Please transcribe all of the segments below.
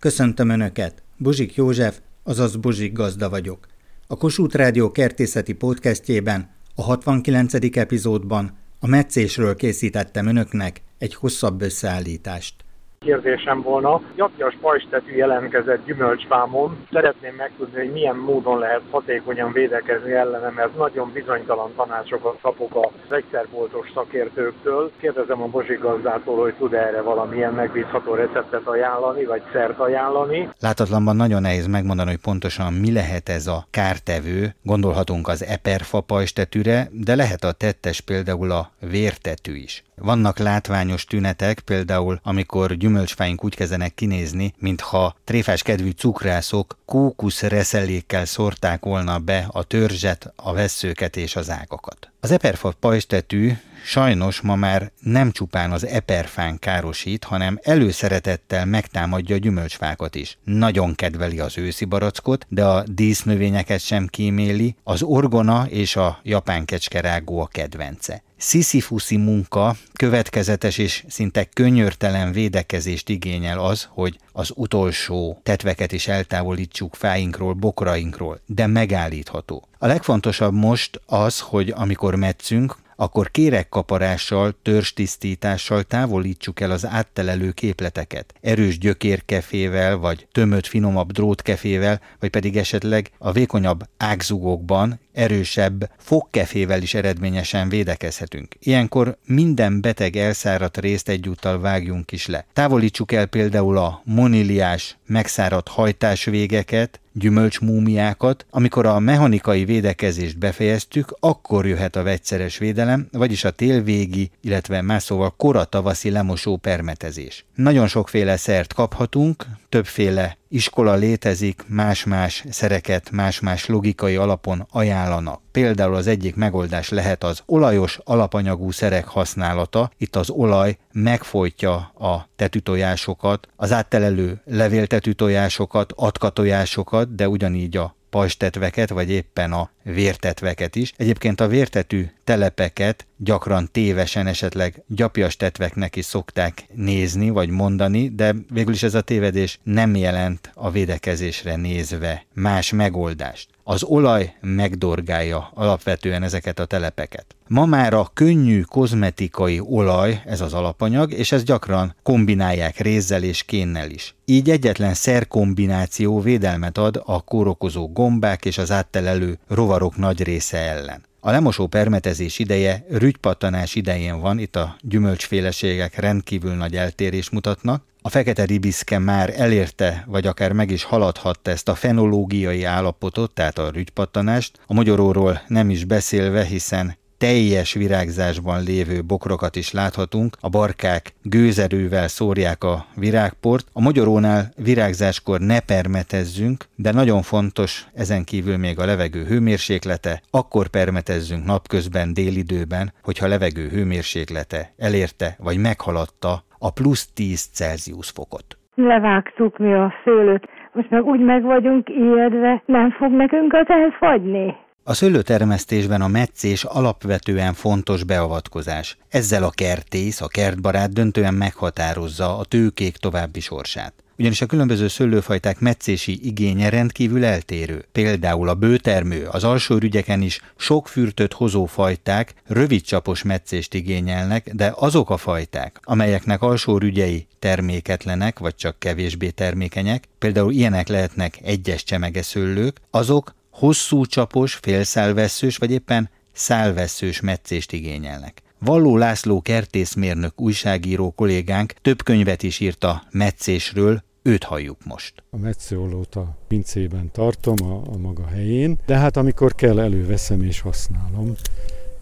Köszöntöm Önöket! Buzsik József, azaz Buzsik Gazda vagyok. A Kossuth Rádió kertészeti podcastjében, a 69. epizódban a meccésről készítettem Önöknek egy hosszabb összeállítást kérdésem volna. Gyapjas pajstetű jelentkezett gyümölcsfámon. Szeretném megtudni, hogy milyen módon lehet hatékonyan védekezni ellene, mert nagyon bizonytalan tanácsokat kapok a vegyszerboltos szakértőktől. Kérdezem a Bozsik gazdától, hogy tud erre valamilyen megbízható receptet ajánlani, vagy szert ajánlani. Látatlanban nagyon nehéz megmondani, hogy pontosan mi lehet ez a kártevő. Gondolhatunk az eperfa pajstetűre, de lehet a tettes például a vértetű is. Vannak látványos tünetek, például amikor gyümölcsfáink úgy kezdenek kinézni, mintha tréfás kedvű cukrászok kókusz reszelékkel szórták volna be a törzset, a vesszőket és az ágakat. Az eperfa pajstetű sajnos ma már nem csupán az eperfán károsít, hanem előszeretettel megtámadja a gyümölcsfákat is. Nagyon kedveli az őszi barackot, de a dísznövényeket sem kíméli, az orgona és a japán kecskerágó a kedvence. Sisyphuszi munka, következetes és szinte könyörtelen védekezést igényel az, hogy az utolsó tetveket is eltávolítsuk fáinkról, bokrainkról, de megállítható. A legfontosabb most az, hogy amikor metszünk, akkor kérekkaparással, törstisztítással távolítsuk el az áttelelő képleteket. Erős gyökérkefével, vagy tömött finomabb drótkefével, vagy pedig esetleg a vékonyabb ágzugokban erősebb fogkefével is eredményesen védekezhetünk. Ilyenkor minden beteg elszáradt részt egyúttal vágjunk is le. Távolítsuk el például a moniliás, megszáradt hajtásvégeket, gyümölcsmúmiákat, amikor a mechanikai védekezést befejeztük, akkor jöhet a vegyszeres védelem, vagyis a télvégi, illetve más szóval koratavaszi lemosó permetezés. Nagyon sokféle szert kaphatunk, többféle iskola létezik, más-más szereket más-más logikai alapon ajánlanak. Például az egyik megoldás lehet az olajos alapanyagú szerek használata. Itt az olaj megfojtja a tetűtojásokat, az áttelelő levéltetűtojásokat, atkatojásokat, de ugyanígy a pajstetveket, vagy éppen a vértetveket is. Egyébként a vértetű telepeket gyakran tévesen esetleg gyapjas tetveknek is szokták nézni vagy mondani, de végül is ez a tévedés nem jelent a védekezésre nézve más megoldást. Az olaj megdorgálja alapvetően ezeket a telepeket. Ma már a könnyű kozmetikai olaj, ez az alapanyag, és ezt gyakran kombinálják rézzel és kénnel is. Így egyetlen szerkombináció védelmet ad a kórokozó gombák és az áttelelő rovarok nagy része ellen. A lemosó permetezés ideje rügypattanás idején van, itt a gyümölcsféleségek rendkívül nagy eltérés mutatnak. A fekete ribiszke már elérte, vagy akár meg is haladhatta ezt a fenológiai állapotot, tehát a rügypattanást. A magyaróról nem is beszélve, hiszen teljes virágzásban lévő bokrokat is láthatunk, a barkák gőzerővel szórják a virágport. A magyarónál virágzáskor ne permetezzünk, de nagyon fontos ezen kívül még a levegő hőmérséklete, akkor permetezzünk napközben, délidőben, hogyha a levegő hőmérséklete elérte vagy meghaladta a plusz 10 Celsius fokot. Levágtuk mi a szőlőt, most meg úgy meg vagyunk ijedve, nem fog nekünk az elfagyni. A szőlőtermesztésben a meccés alapvetően fontos beavatkozás. Ezzel a kertész, a kertbarát döntően meghatározza a tőkék további sorsát. Ugyanis a különböző szőlőfajták meccési igénye rendkívül eltérő. Például a bőtermő, az alsó rügyeken is sok fürtöt hozó fajták rövidcsapos meccést igényelnek, de azok a fajták, amelyeknek alsó rügyei terméketlenek, vagy csak kevésbé termékenyek, például ilyenek lehetnek egyes csemegeszőlők, azok hosszú csapos, félszálvesszős vagy éppen szálvesszős meccést igényelnek. Valló László kertészmérnök újságíró kollégánk több könyvet is írt a meccésről, őt halljuk most. A metszőolót a pincében tartom a, a maga helyén, de hát amikor kell előveszem és használom.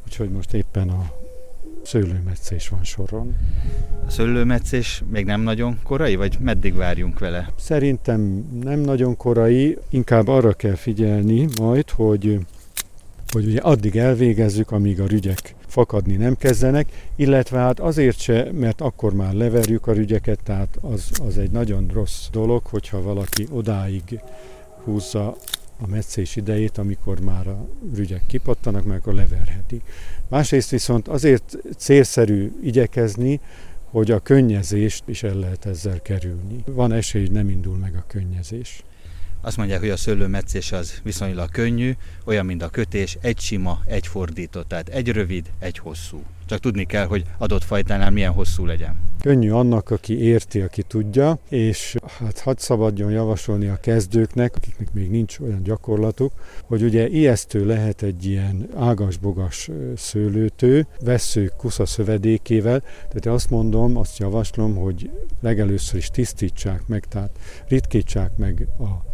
Úgyhogy most éppen a szőlőmetszés van soron. A szőlőmetszés még nem nagyon korai, vagy meddig várjunk vele? Szerintem nem nagyon korai, inkább arra kell figyelni majd, hogy hogy ugye addig elvégezzük, amíg a rügyek fakadni nem kezdenek, illetve hát azért se, mert akkor már leverjük a rügyeket, tehát az, az egy nagyon rossz dolog, hogyha valaki odáig húzza a meccés idejét, amikor már a rügyek kipattanak, mert akkor leverheti. Másrészt viszont azért célszerű igyekezni, hogy a könnyezést is el lehet ezzel kerülni. Van esély, hogy nem indul meg a könnyezés. Azt mondják, hogy a szőlőmetszés az viszonylag könnyű, olyan, mint a kötés, egy sima, egy fordított, tehát egy rövid, egy hosszú. Csak tudni kell, hogy adott fajtánál milyen hosszú legyen. Könnyű annak, aki érti, aki tudja, és hát hadd szabadjon javasolni a kezdőknek, akiknek még nincs olyan gyakorlatuk, hogy ugye ijesztő lehet egy ilyen ágas-bogas szőlőtő, vesző kusza szövedékével, tehát azt mondom, azt javaslom, hogy legelőször is tisztítsák meg, tehát ritkítsák meg a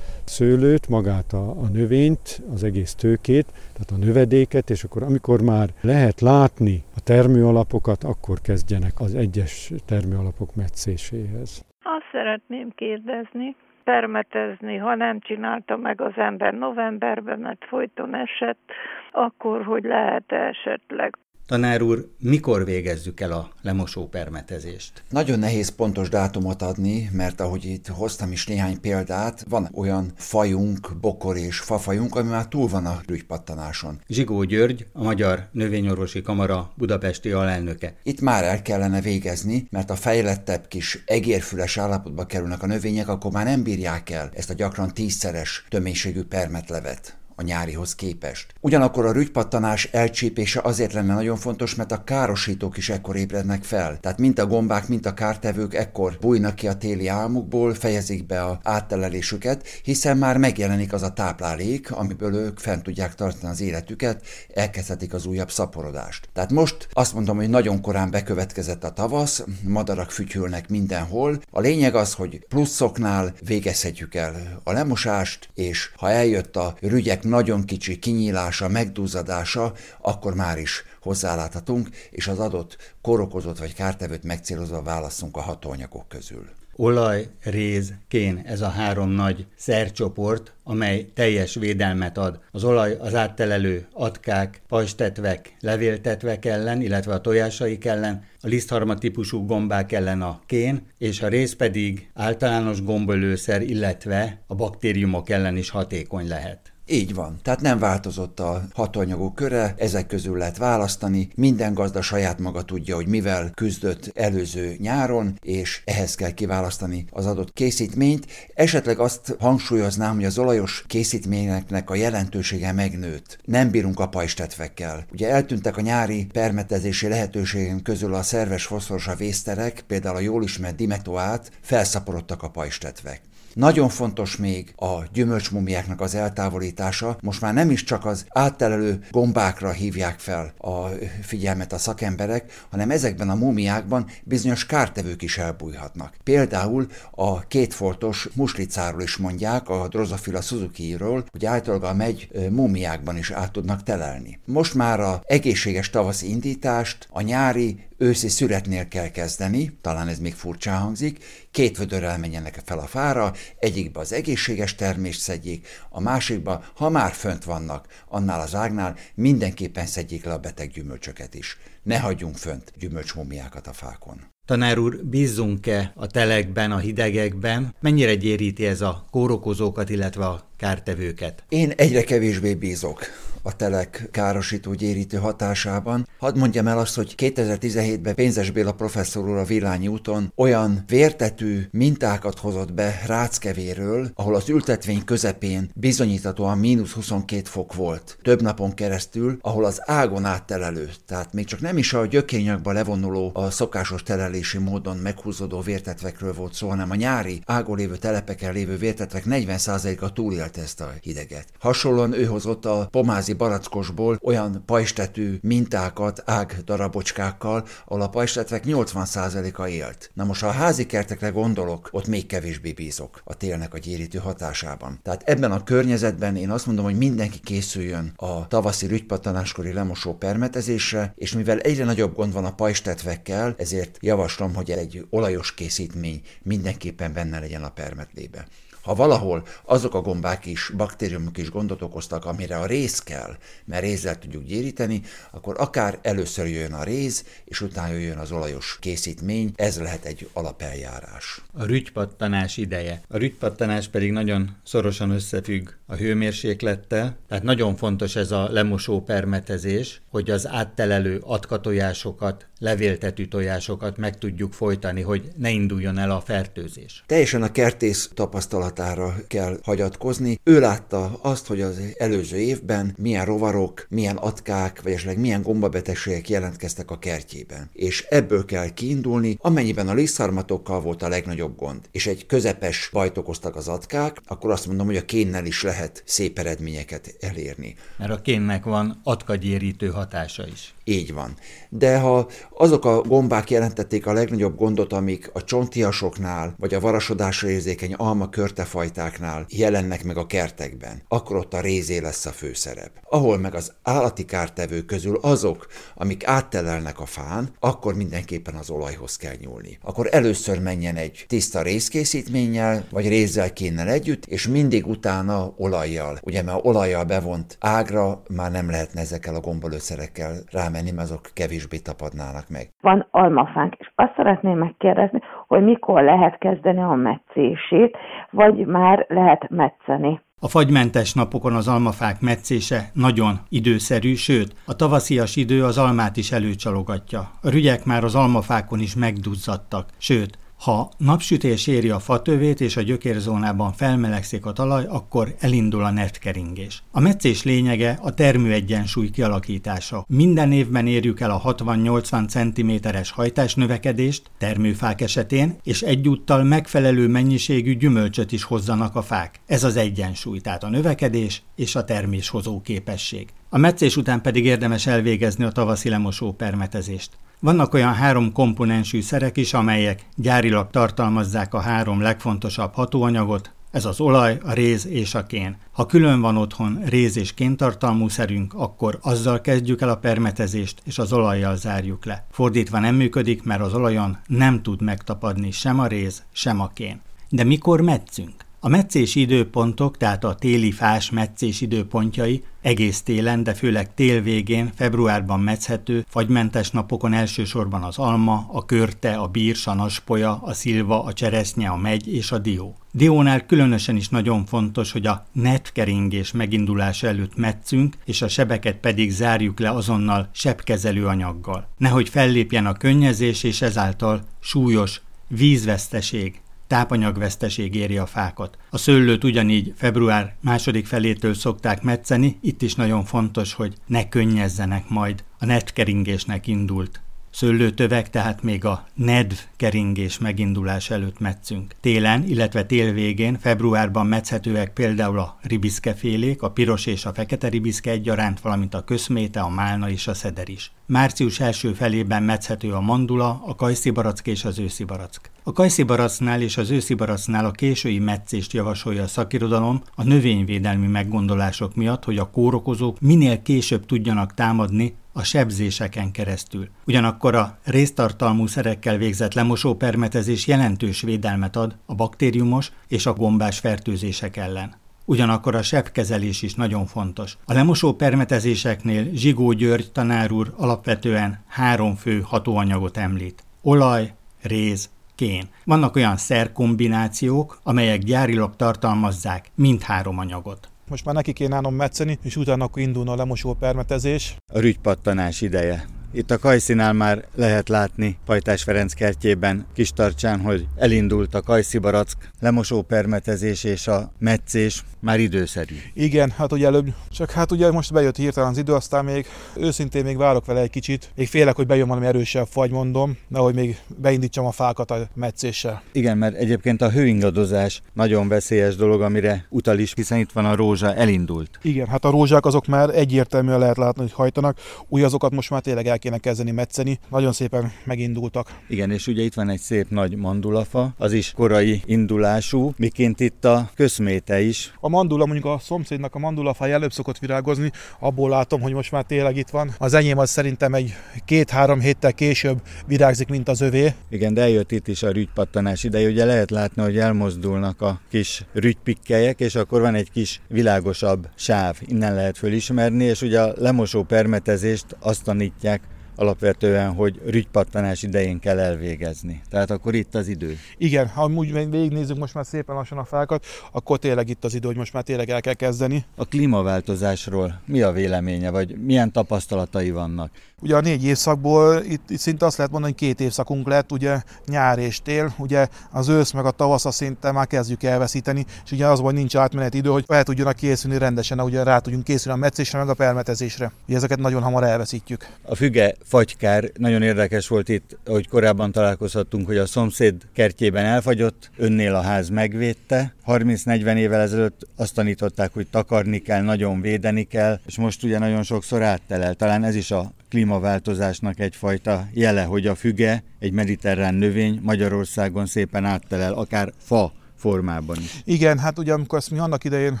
szőlőt, magát a, a növényt, az egész tőkét, tehát a növedéket, és akkor amikor már lehet látni a termőalapokat, akkor kezdjenek az egyes termőalapok metszéséhez. Azt szeretném kérdezni, permetezni, ha nem csinálta meg az ember novemberben, mert folyton esett, akkor hogy lehet esetleg Tanár úr, mikor végezzük el a lemosó permetezést? Nagyon nehéz pontos dátumot adni, mert ahogy itt hoztam is néhány példát, van olyan fajunk, bokor és fafajunk, ami már túl van a rügypattanáson. Zsigó György, a Magyar Növényorvosi Kamara budapesti alelnöke. Itt már el kellene végezni, mert a fejlettebb kis egérfüles állapotba kerülnek a növények, akkor már nem bírják el ezt a gyakran tízszeres töménységű permetlevet nyárihoz képest. Ugyanakkor a rügypattanás elcsípése azért lenne nagyon fontos, mert a károsítók is ekkor ébrednek fel. Tehát mint a gombák, mint a kártevők ekkor bújnak ki a téli álmukból, fejezik be a áttelelésüket, hiszen már megjelenik az a táplálék, amiből ők fent tudják tartani az életüket, elkezdhetik az újabb szaporodást. Tehát most azt mondom, hogy nagyon korán bekövetkezett a tavasz, madarak fütyülnek mindenhol. A lényeg az, hogy pluszoknál végezhetjük el a lemosást, és ha eljött a rügyek nagyon kicsi kinyílása, megduzzadása, akkor már is hozzáláthatunk, és az adott korokozott vagy kártevőt megcélozva válaszunk a hatóanyagok közül. Olaj, réz, kén, ez a három nagy szercsoport, amely teljes védelmet ad. Az olaj az áttelelő atkák, pajstetvek, levéltetvek ellen, illetve a tojásaik ellen, a lisztharma típusú gombák ellen a kén, és a rész pedig általános gombolőszer, illetve a baktériumok ellen is hatékony lehet. Így van. Tehát nem változott a hatóanyagok köre, ezek közül lehet választani. Minden gazda saját maga tudja, hogy mivel küzdött előző nyáron, és ehhez kell kiválasztani az adott készítményt. Esetleg azt hangsúlyoznám, hogy az olajos készítményeknek a jelentősége megnőtt. Nem bírunk a pajstetvekkel. Ugye eltűntek a nyári permetezési lehetőségünk közül a szerves foszforos a vészterek, például a jól ismert dimetoát, felszaporodtak a pajstetvek. Nagyon fontos még a gyümölcsmumiáknak az eltávolítása. Most már nem is csak az áttelelő gombákra hívják fel a figyelmet a szakemberek, hanem ezekben a mumiákban bizonyos kártevők is elbújhatnak. Például a kétfoltos muslicáról is mondják, a Drosophila Suzuki-ről, hogy általában megy mumiákban is át tudnak telelni. Most már a egészséges tavaszi indítást a nyári őszi születnél kell kezdeni, talán ez még furcsán hangzik, két vödörrel menjenek fel a fára, egyikbe az egészséges termést szedjék, a másikba, ha már fönt vannak, annál az ágnál mindenképpen szedjék le a beteg gyümölcsöket is. Ne hagyjunk fönt gyümölcsmumiákat a fákon. Tanár úr, bízzunk-e a telekben, a hidegekben? Mennyire gyéríti ez a kórokozókat, illetve a kártevőket? Én egyre kevésbé bízok a telek károsító gyérítő hatásában. Hadd mondjam el azt, hogy 2017-ben Pénzes Béla professzor úr a Villányi úton olyan vértetű mintákat hozott be ráckevéről, ahol az ültetvény közepén bizonyíthatóan mínusz 22 fok volt több napon keresztül, ahol az ágon áttelelő, tehát még csak nem is a gyökényakba levonuló, a szokásos telelési módon meghúzódó vértetvekről volt szó, hanem a nyári ágon lévő telepeken lévő vértetvek 40%-a túlélte ezt a hideget. Hasonlóan ő hozott a pomázi házi barackosból olyan pajstetű mintákat ág darabocskákkal, ahol a pajstetvek 80%-a élt. Na most ha a házi kertekre gondolok, ott még kevésbé bízok a télnek a gyérítő hatásában. Tehát ebben a környezetben én azt mondom, hogy mindenki készüljön a tavaszi rügypattanáskori lemosó permetezésre, és mivel egyre nagyobb gond van a pajstetvekkel, ezért javaslom, hogy egy olajos készítmény mindenképpen benne legyen a permetlébe. Ha valahol azok a gombák is, baktériumok is gondot okoztak, amire a rész kell, mert rézzel tudjuk gyéríteni, akkor akár először jön a réz, és utána jön az olajos készítmény, ez lehet egy alapeljárás. A rügypattanás ideje. A rügypattanás pedig nagyon szorosan összefügg a hőmérséklettel, tehát nagyon fontos ez a lemosó permetezés, hogy az áttelelő atkatojásokat, levéltetű tojásokat meg tudjuk folytani, hogy ne induljon el a fertőzés. Teljesen a kertész tapasztalatára kell hagyatkozni. Ő látta azt, hogy az előző évben milyen rovarok, milyen atkák, vagy esetleg milyen gombabetegségek jelentkeztek a kertjében. És ebből kell kiindulni, amennyiben a lisztharmatokkal volt a legnagyobb gond, és egy közepes bajt okoztak az atkák, akkor azt mondom, hogy a kénnel is lehet szép eredményeket elérni. Mert a kénnek van atkagyérítő hatása is. Így van. De ha azok a gombák jelentették a legnagyobb gondot, amik a csontiasoknál, vagy a varasodásra érzékeny alma körtefajtáknál jelennek meg a kertekben, akkor ott a rézé lesz a főszerep. Ahol meg az állati kártevők közül azok, amik áttelelnek a fán, akkor mindenképpen az olajhoz kell nyúlni. Akkor először menjen egy tiszta részkészítménnyel, vagy rézzel kéne együtt, és mindig utána olajjal. Ugye, mert olajjal bevont ágra már nem lehetne ezekkel a gombolőszerekkel rámenni, mert azok kevésbé tapadnának meg. Van almafánk, és azt szeretném megkérdezni, hogy mikor lehet kezdeni a meccését, vagy már lehet metszeni. A fagymentes napokon az almafák meccése nagyon időszerű, sőt, a tavaszias idő az almát is előcsalogatja. A rügyek már az almafákon is megduzzadtak, sőt, ha napsütés éri a fatövét és a gyökérzónában felmelegszik a talaj, akkor elindul a netkeringés. A meccés lényege a termőegyensúly kialakítása. Minden évben érjük el a 60-80 cm-es hajtás növekedést termőfák esetén, és egyúttal megfelelő mennyiségű gyümölcsöt is hozzanak a fák. Ez az egyensúly, tehát a növekedés és a terméshozó képesség. A meccés után pedig érdemes elvégezni a tavaszi lemosó permetezést. Vannak olyan három komponensű szerek is, amelyek gyárilag tartalmazzák a három legfontosabb hatóanyagot, ez az olaj, a réz és a kén. Ha külön van otthon réz és kéntartalmú szerünk, akkor azzal kezdjük el a permetezést, és az olajjal zárjuk le. Fordítva nem működik, mert az olajon nem tud megtapadni sem a réz, sem a kén. De mikor metszünk? A meccés időpontok, tehát a téli fás meccés időpontjai egész télen, de főleg tél végén, februárban mecchető, fagymentes napokon elsősorban az alma, a körte, a bírs, a naspolya, a szilva, a cseresznye, a megy és a dió. Diónál különösen is nagyon fontos, hogy a netkeringés megindulása előtt metszünk, és a sebeket pedig zárjuk le azonnal sebkezelő anyaggal. Nehogy fellépjen a könnyezés, és ezáltal súlyos vízveszteség, tápanyagveszteség éri a fákat. A szőlőt ugyanígy február második felétől szokták metszeni, itt is nagyon fontos, hogy ne könnyezzenek majd. A netkeringésnek indult szőlőtövek, tehát még a nedv keringés megindulás előtt metszünk. Télen, illetve tél végén, februárban metszhetőek például a ribiszkefélék, a piros és a fekete ribiszke egyaránt, valamint a köszméte, a málna és a szeder is. Március első felében metszhető a mandula, a kajszibarack és az őszibarack. A kajszibaracknál és az őszibaracknál a késői metszést javasolja a szakirodalom a növényvédelmi meggondolások miatt, hogy a kórokozók minél később tudjanak támadni a sebzéseken keresztül. Ugyanakkor a résztartalmú szerekkel végzett lemosópermetezés jelentős védelmet ad a baktériumos és a gombás fertőzések ellen. Ugyanakkor a sebkezelés is nagyon fontos. A lemosó permetezéseknél Zsigó György tanár úr alapvetően három fő hatóanyagot említ. Olaj, réz, kén. Vannak olyan szerkombinációk, amelyek gyárilag tartalmazzák mindhárom anyagot. Most már neki kéne állnom metszeni, és utána akkor indulna a lemosó permetezés. A rügypattanás ideje. Itt a kajszinál már lehet látni Pajtás Ferenc kertjében Kistarcsán, hogy elindult a kajszibarack, lemosó permetezés és a meccés már időszerű. Igen, hát ugye előbb, csak hát ugye most bejött hirtelen az idő, aztán még őszintén még várok vele egy kicsit. Még félek, hogy bejön valami erősebb fagy, mondom, nehogy még beindítsam a fákat a meccéssel. Igen, mert egyébként a hőingadozás nagyon veszélyes dolog, amire utal is, hiszen itt van a rózsa, elindult. Igen, hát a rózsák azok már egyértelműen lehet látni, hogy hajtanak, új azokat most már tényleg el kéne kezdeni metszeni. Nagyon szépen megindultak. Igen, és ugye itt van egy szép nagy mandulafa, az is korai indulású, miként itt a köszméte is. A mandula, mondjuk a szomszédnak a mandulafája előbb szokott virágozni, abból látom, hogy most már tényleg itt van. Az enyém az szerintem egy két-három héttel később virágzik, mint az övé. Igen, de eljött itt is a rügypattanás ideje, ugye lehet látni, hogy elmozdulnak a kis rügypikkelyek, és akkor van egy kis világosabb sáv, innen lehet fölismerni, és ugye a lemosó permetezést azt tanítják alapvetően, hogy rügypattanás idején kell elvégezni. Tehát akkor itt az idő. Igen, ha úgy végignézzük most már szépen lassan a fákat, akkor tényleg itt az idő, hogy most már tényleg el kell kezdeni. A klímaváltozásról mi a véleménye, vagy milyen tapasztalatai vannak? Ugye a négy évszakból itt, itt szinte azt lehet mondani, hogy két évszakunk lett, ugye nyár és tél, ugye az ősz meg a tavasz szinte már kezdjük elveszíteni, és ugye az, hogy nincs átmeneti idő, hogy fel tudjanak készülni rendesen, ugye rá tudjunk készülni a meccésre, meg a permetezésre. Ugye ezeket nagyon hamar elveszítjük. A füge fagykár nagyon érdekes volt itt, hogy korábban találkozhattunk, hogy a szomszéd kertjében elfagyott, önnél a ház megvédte. 30-40 évvel ezelőtt azt tanították, hogy takarni kell, nagyon védeni kell, és most ugye nagyon sokszor áttelel. Talán ez is a klímaváltozásnak egyfajta jele, hogy a füge, egy mediterrán növény Magyarországon szépen áttelel, akár fa formában is. Igen, hát ugye amikor ezt mi annak idején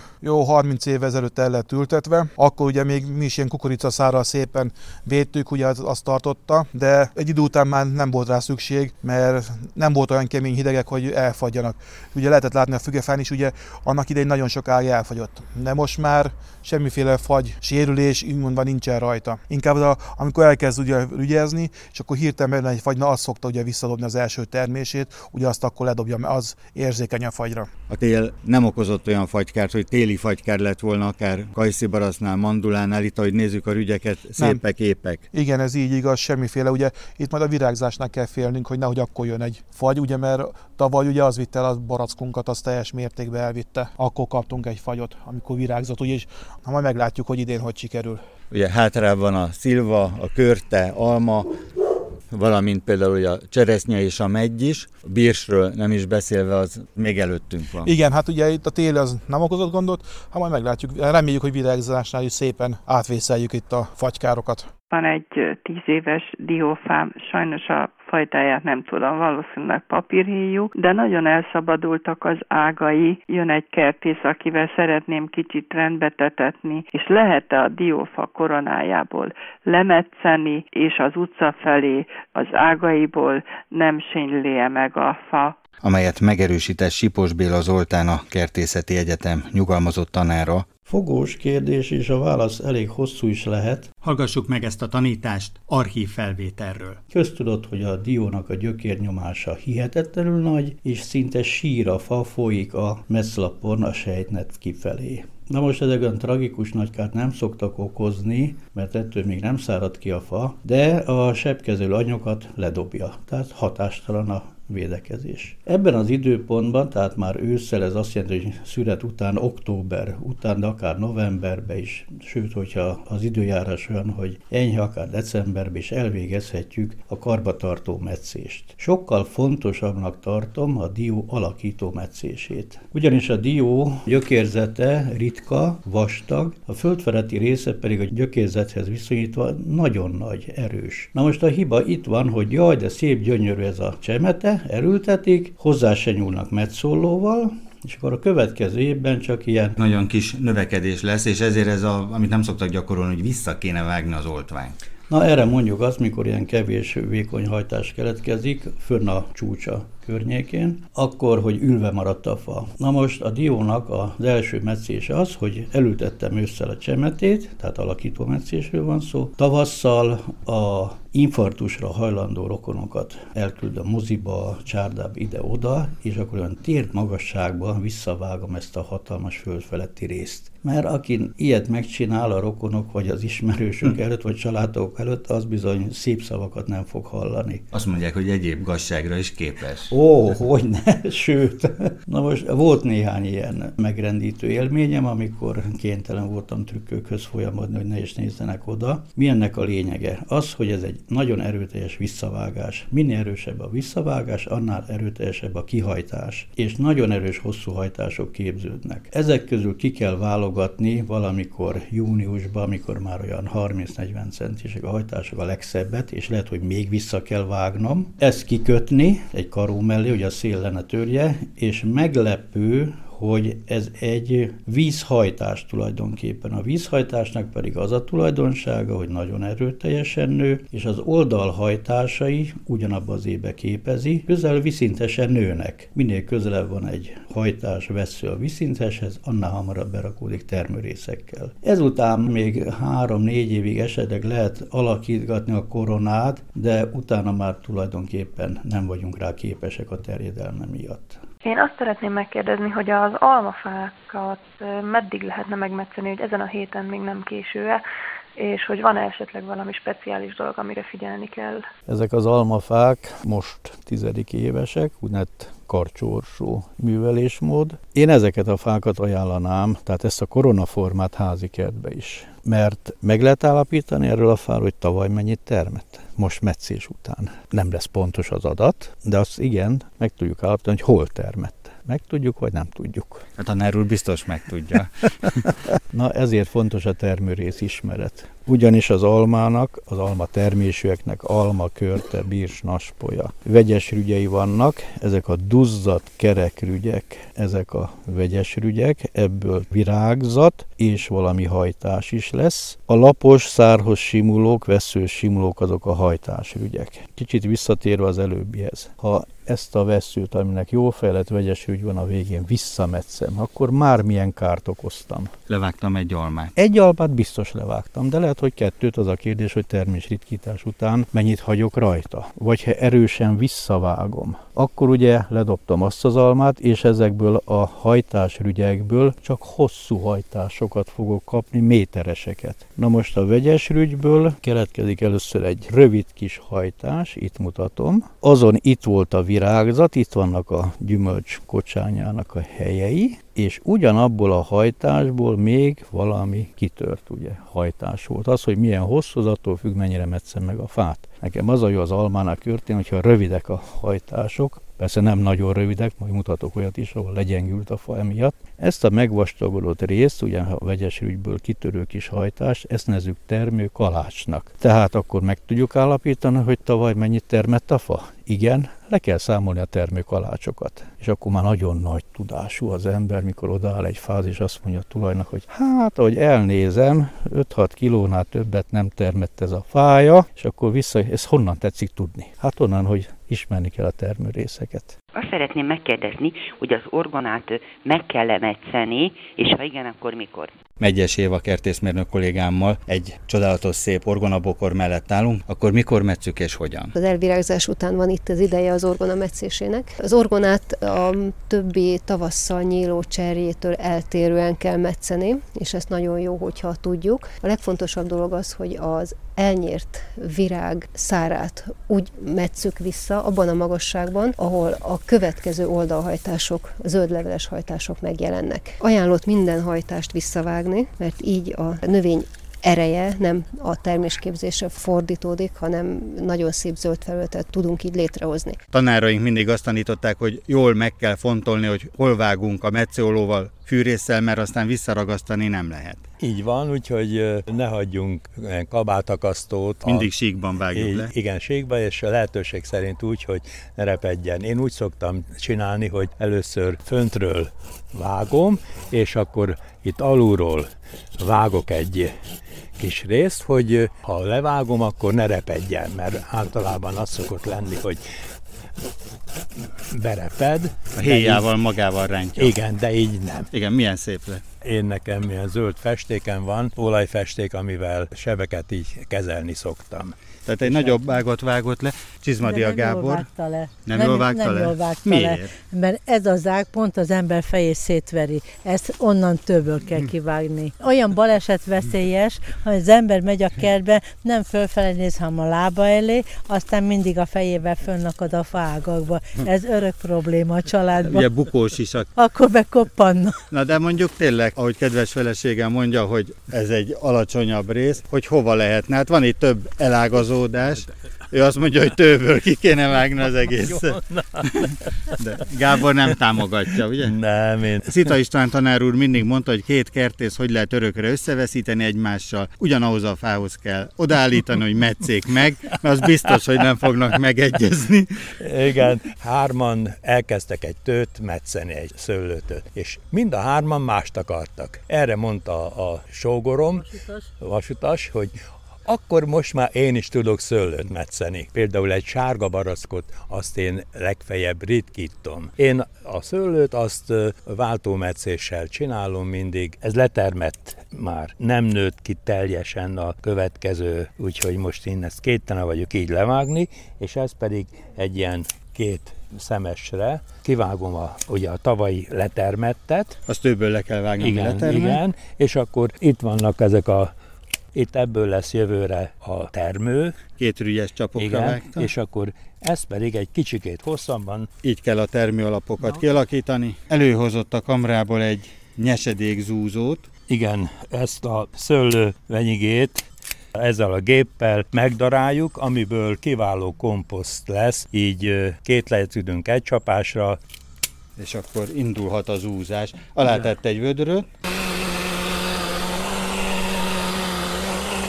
jó 30 év ezelőtt el lett ültetve, akkor ugye még mi is ilyen kukoricaszára szépen védtük, ugye az, tartotta, de egy idő után már nem volt rá szükség, mert nem volt olyan kemény hidegek, hogy elfagyjanak. Ugye lehetett látni a fügefán is, ugye annak idején nagyon sok ág elfagyott. De most már semmiféle fagy, sérülés, úgymondva nincsen rajta. Inkább a, amikor elkezd ugye ügyezni, és akkor hirtelen egy fagyna, az szokta ugye visszadobni az első termését, ugye azt akkor ledobja, mert az érzékeny a fagyra. A tél nem okozott olyan fagykárt, hogy téli fagykár lett volna akár kajszibarasznál, mandulánál, itt ahogy nézzük a rügyeket, szépek, nem. épek. Igen, ez így igaz, semmiféle, ugye itt majd a virágzásnál kell félnünk, hogy nehogy akkor jön egy fagy, ugye mert tavaly ugye az vitte el a barackunkat, az teljes mértékben elvitte. Akkor kaptunk egy fagyot, amikor virágzott, ugye, és ha majd meglátjuk, hogy idén hogy sikerül. Ugye hátrában a szilva, a körte, alma, valamint például a cseresznye és a megy is. A bírsről nem is beszélve, az még előttünk van. Igen, hát ugye itt a tél az nem okozott gondot, ha majd meglátjuk. Reméljük, hogy virágzásnál is szépen átvészeljük itt a fagykárokat. Van egy tíz éves diófám, sajnos a fajtáját nem tudom, valószínűleg papírhéjú, de nagyon elszabadultak az ágai. Jön egy kertész, akivel szeretném kicsit rendbe tetetni, és lehet-e a diófa koronájából lemetszeni, és az utca felé az ágaiból nem sénylé meg a fa amelyet megerősített Sipos Béla Zoltán a Kertészeti Egyetem nyugalmazott tanára, Fogós kérdés, és a válasz elég hosszú is lehet. Hallgassuk meg ezt a tanítást archív felvételről. Köztudott, hogy a diónak a gyökérnyomása hihetetlenül nagy, és szinte sír a fa folyik a messzlapon a sejtnet kifelé. Na most ezek olyan tragikus nagykárt nem szoktak okozni, mert ettől még nem szárad ki a fa, de a sebkezelő anyokat ledobja, tehát hatástalan a védekezés. Ebben az időpontban, tehát már ősszel, ez azt jelenti, hogy szület után, október után, de akár novemberben is, sőt, hogyha az időjárás olyan, hogy enyhe, akár decemberben is elvégezhetjük a karbatartó metszést. Sokkal fontosabbnak tartom a dió alakító metszését. Ugyanis a dió gyökérzete ritka, vastag, a földfeletti része pedig a gyökérzethez viszonyítva nagyon nagy, erős. Na most a hiba itt van, hogy jaj, de szép, gyönyörű ez a csemete, elültetik, hozzá se nyúlnak metszólóval, és akkor a következő évben csak ilyen... Nagyon kis növekedés lesz, és ezért ez, a, amit nem szoktak gyakorolni, hogy vissza kéne vágni az oltványt. Na erre mondjuk azt, mikor ilyen kevés vékony hajtás keletkezik, fönn a csúcsa környékén, akkor, hogy ülve maradt a fa. Na most a diónak az első meccése az, hogy elültettem ősszel a csemetét, tehát alakító meccésről van szó. Tavasszal a infarktusra hajlandó rokonokat elküldöm moziba, csárdába, ide-oda, és akkor olyan tér magasságban visszavágom ezt a hatalmas föld feletti részt. Mert aki ilyet megcsinál a rokonok, vagy az ismerősök hm. előtt, vagy családok előtt, az bizony szép szavakat nem fog hallani. Azt mondják, hogy egyéb gazságra is képes. Ó, hogy ne, sőt. Na most volt néhány ilyen megrendítő élményem, amikor kénytelen voltam trükkökhöz folyamodni, hogy ne is nézzenek oda. Mi ennek a lényege? Az, hogy ez egy nagyon erőteljes visszavágás. Minél erősebb a visszavágás, annál erőteljesebb a kihajtás. És nagyon erős hosszú hajtások képződnek. Ezek közül ki kell válogatni valamikor júniusban, amikor már olyan 30-40 centisek a hajtások a legszebbet, és lehet, hogy még vissza kell vágnom. Ezt kikötni egy karó mellé, hogy a szél lenne törje, és meglepő, hogy ez egy vízhajtás tulajdonképpen. A vízhajtásnak pedig az a tulajdonsága, hogy nagyon erőteljesen nő, és az oldalhajtásai ugyanabba az ébe képezi, közel viszintesen nőnek. Minél közelebb van egy hajtás vesző a viszinteshez, annál hamarabb berakódik termőrészekkel. Ezután még három-négy évig esetleg lehet alakítgatni a koronát, de utána már tulajdonképpen nem vagyunk rá képesek a terjedelme miatt. Én azt szeretném megkérdezni, hogy az almafákat meddig lehetne megmetszeni, hogy ezen a héten még nem késő-e, és hogy van -e esetleg valami speciális dolog, amire figyelni kell. Ezek az almafák most tizedik évesek, úgynevezett karcsorsó művelésmód. Én ezeket a fákat ajánlanám, tehát ezt a koronaformát házi kertbe is. Mert meg lehet állapítani erről a fáról, hogy tavaly mennyit termett most meccés után. Nem lesz pontos az adat, de azt igen, meg tudjuk állapítani, hogy hol termett. Meg tudjuk, vagy nem tudjuk. Hát a Nerul biztos meg tudja. Na ezért fontos a termőrész ismeret. Ugyanis az almának, az alma termésűeknek alma, körte, bírs, naspolya. Vegyes rügyei vannak, ezek a duzzadt kerekrügyek, ezek a vegyes rügyek, ebből virágzat és valami hajtás is lesz. A lapos, szárhoz simulók, veszős simulók azok a hajtásrügyek. Kicsit visszatérve az előbbihez. Ha ezt a veszőt, aminek jó fejlett vegyes ügy van a végén, visszametszem, akkor már milyen kárt okoztam. Levágtam egy almát. Egy almát biztos levágtam, de lehet, hogy kettőt az a kérdés, hogy termésritkítás után mennyit hagyok rajta. Vagy ha erősen visszavágom, akkor ugye ledobtam azt az almát, és ezekből a hajtásrügyekből csak hosszú hajtásokat fogok kapni, métereseket. Na most a vegyes rügyből keletkezik először egy rövid kis hajtás, itt mutatom. Azon itt volt a virágzat, itt vannak a gyümölcs kocsányának a helyei, és ugyanabból a hajtásból még valami kitört, ugye, hajtás volt. Az, hogy milyen hosszú, az attól függ, mennyire metszem meg a fát. Nekem az a jó az almának körtén, hogyha rövidek a hajtások, persze nem nagyon rövidek, majd mutatok olyat is, ahol legyengült a fa emiatt. Ezt a megvastagodott részt, ugye a vegyes ügyből kitörő kis hajtást, ezt nezzük termő kalácsnak. Tehát akkor meg tudjuk állapítani, hogy tavaly mennyit termett a fa? Igen, le kell számolni a termőkalácsokat. És akkor már nagyon nagy tudású az ember, mikor odaáll egy fáz, és azt mondja a tulajnak, hogy hát, ahogy elnézem, 5-6 kilónál többet nem termett ez a fája, és akkor vissza, ez honnan tetszik tudni? Hát onnan, hogy ismerni kell a termőrészeket. Azt szeretném megkérdezni, hogy az orgonát meg kell emetszeni, és ha igen, akkor mikor? Megyes Éva kertészmérnök kollégámmal egy csodálatos szép orgonabokor mellett állunk, akkor mikor metszük és hogyan? Az elvirágzás után van itt az ideje az orgona metszésének. Az orgonát a többi tavasszal nyíló cserjétől eltérően kell metszeni, és ezt nagyon jó, hogyha tudjuk. A legfontosabb dolog az, hogy az elnyért virág szárát úgy metszük vissza abban a magasságban, ahol a következő oldalhajtások, zöldleveles hajtások megjelennek. Ajánlott minden hajtást visszavágni, mert így a növény ereje nem a termésképzésre fordítódik, hanem nagyon szép zöld felületet tudunk így létrehozni. Tanáraink mindig azt tanították, hogy jól meg kell fontolni, hogy hol vágunk a metszólóval, fűrészsel, mert aztán visszaragasztani nem lehet. Így van, úgyhogy ne hagyjunk kabátakasztót. Mindig a... síkban vágjuk így, le. Igen, síkban, és a lehetőség szerint úgy, hogy ne repedjen. Én úgy szoktam csinálni, hogy először föntről vágom, és akkor itt alulról vágok egy kis részt, hogy ha levágom, akkor ne repedjen, mert általában az szokott lenni, hogy bereped. A héjával így, magával rántja. Igen, de így nem. Igen, milyen szép lett. Én nekem ilyen zöld festéken van, olajfesték, amivel sebeket így kezelni szoktam. Tehát egy nagyobb ágat vágott le. Csizmadia nem Gábor. Jól vágta le. Nem, nem jól vágta nem le? Jól vágta Miért? Le, mert ez az ág pont az ember fejét szétveri. Ezt onnan többől kell kivágni. Olyan baleset veszélyes, ha az ember megy a kertbe, nem fölfele néz, hanem a lába elé, aztán mindig a fejével fönnakad a fágakba. Ez örök probléma a családban. Ugye bukós is. A... Akkor bekoppanna. Na de mondjuk tényleg, ahogy kedves feleségem mondja, hogy ez egy alacsonyabb rész, hogy hova lehetne. Hát van itt több elágazódás. Ő azt mondja, hogy tőből ki kéne vágni az egész. De Gábor nem támogatja, ugye? Nem, én... Szita István tanár úr mindig mondta, hogy két kertész hogy lehet örökre összeveszíteni egymással, ugyanahoz a fához kell odaállítani, hogy metszék meg, mert az biztos, hogy nem fognak megegyezni. Igen, hárman elkezdtek egy tőt metszeni, egy szőlőtöt, és mind a hárman mást akartak. Erre mondta a sógorom, vasutas, vasutas hogy akkor most már én is tudok szőlőt metszeni. Például egy sárga baraszkot, azt én legfeljebb ritkítom. Én a szőlőt azt váltómetszéssel csinálom mindig. Ez letermett már. Nem nőtt ki teljesen a következő, úgyhogy most én ezt kétene vagyok így levágni, és ez pedig egy ilyen két szemesre, kivágom a, ugye a tavalyi letermettet. Azt többől le kell vágni, igen, igen, és akkor itt vannak ezek a itt ebből lesz jövőre a termő. Két rügyes csapokra Igen, vágta. és akkor ez pedig egy kicsikét hosszabban. Így kell a termőalapokat no. kialakítani. Előhozott a kamrából egy nyesedék zúzót. Igen, ezt a szőlő venyigét ezzel a géppel megdaráljuk, amiből kiváló komposzt lesz, így két lehetünk egy csapásra. És akkor indulhat az úzás. Alá tett egy vödröt.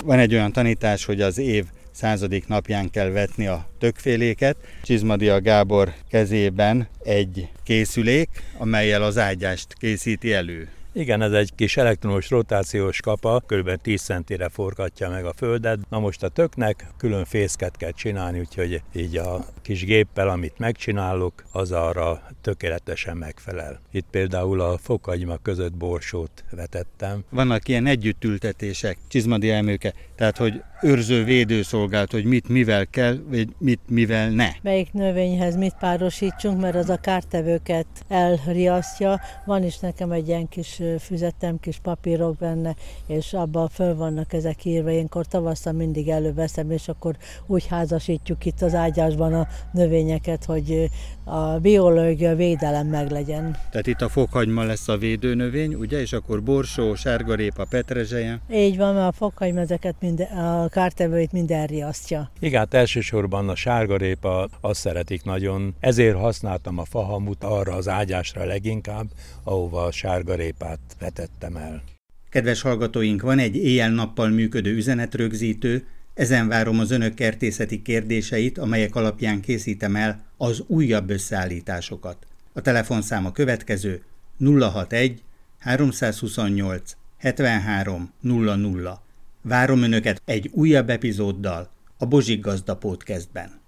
Van egy olyan tanítás, hogy az év századik napján kell vetni a tökféléket. Csizmadia Gábor kezében egy készülék, amelyel az ágyást készíti elő. Igen, ez egy kis elektromos rotációs kapa, kb. 10 centire forgatja meg a földet. Na most a töknek külön fészket kell csinálni, úgyhogy így a kis géppel, amit megcsinálok, az arra tökéletesen megfelel. Itt például a fokagyma között borsót vetettem. Vannak ilyen együttültetések, csizmadi elmőke, tehát hogy őrző védőszolgált, hogy mit mivel kell, vagy mit mivel ne. Melyik növényhez mit párosítsunk, mert az a kártevőket elriasztja. Van is nekem egy ilyen kis füzetem, kis papírok benne, és abban föl vannak ezek írva. Énkor tavasszal mindig előveszem, és akkor úgy házasítjuk itt az ágyásban a növényeket, hogy a biológia védelem meglegyen. Tehát itt a fokhagyma lesz a védőnövény, ugye, és akkor borsó, sárgarépa, petrezselye. Így van, mert a fokhagyma ezeket minden, a kártevőit minden riasztja. Igen, hát elsősorban a sárgarépa azt szeretik nagyon, ezért használtam a fahamut arra az ágyásra leginkább, ahova a sárgarépát vetettem el. Kedves hallgatóink, van egy éjjel-nappal működő üzenetrögzítő, ezen várom az önök kertészeti kérdéseit, amelyek alapján készítem el az újabb összeállításokat. A telefonszám a következő 061 328 73 00. Várom önöket egy újabb epizóddal a Bozsik Gazda Podcastben.